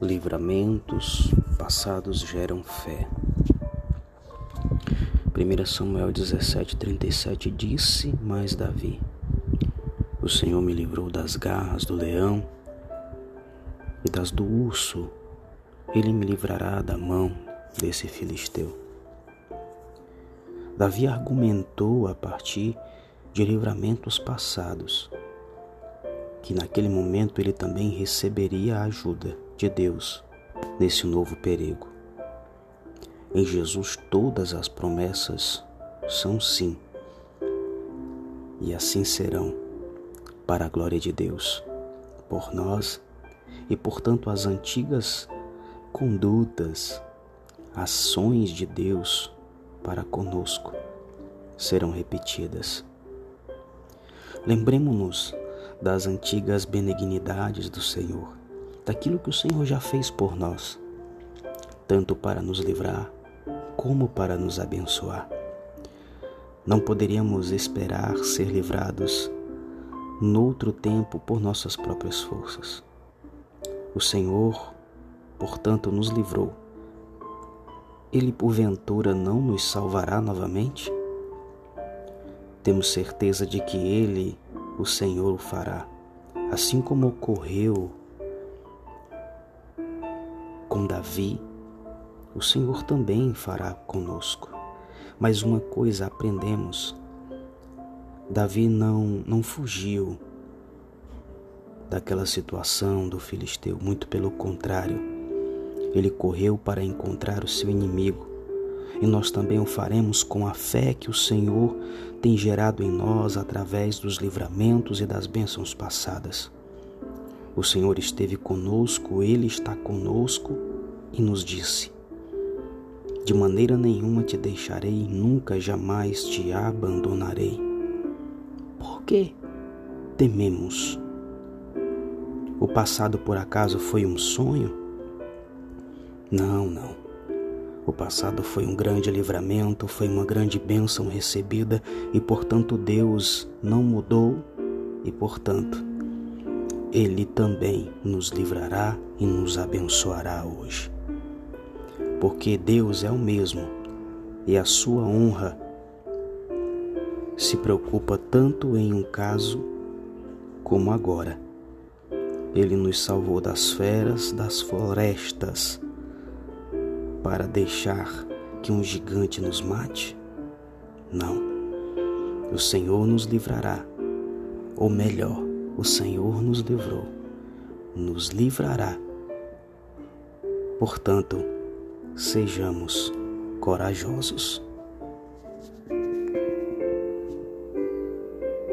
livramentos passados geram fé. 1 Samuel 17,37 disse mais Davi: O Senhor me livrou das garras do leão e das do urso, ele me livrará da mão desse filisteu. Davi argumentou a partir de livramentos passados, que naquele momento ele também receberia ajuda de Deus nesse novo perigo. Em Jesus, todas as promessas são sim, e assim serão, para a glória de Deus, por nós e, portanto, as antigas condutas, ações de Deus para conosco serão repetidas. Lembremos-nos das antigas benignidades do Senhor daquilo que o Senhor já fez por nós, tanto para nos livrar como para nos abençoar. Não poderíamos esperar ser livrados noutro tempo por nossas próprias forças. O Senhor, portanto, nos livrou. Ele, porventura, não nos salvará novamente? Temos certeza de que Ele, o Senhor, o fará, assim como ocorreu com Davi, o Senhor também fará conosco. Mas uma coisa aprendemos: Davi não, não fugiu daquela situação do filisteu, muito pelo contrário, ele correu para encontrar o seu inimigo. E nós também o faremos com a fé que o Senhor tem gerado em nós através dos livramentos e das bênçãos passadas. O Senhor esteve conosco, Ele está conosco e nos disse: De maneira nenhuma te deixarei, nunca jamais te abandonarei. Por que tememos? O passado por acaso foi um sonho? Não, não. O passado foi um grande livramento, foi uma grande bênção recebida e, portanto, Deus não mudou e, portanto, ele também nos livrará e nos abençoará hoje. Porque Deus é o mesmo e a sua honra se preocupa tanto em um caso como agora. Ele nos salvou das feras, das florestas, para deixar que um gigante nos mate? Não. O Senhor nos livrará, ou melhor, o Senhor nos livrou, nos livrará. Portanto, sejamos corajosos.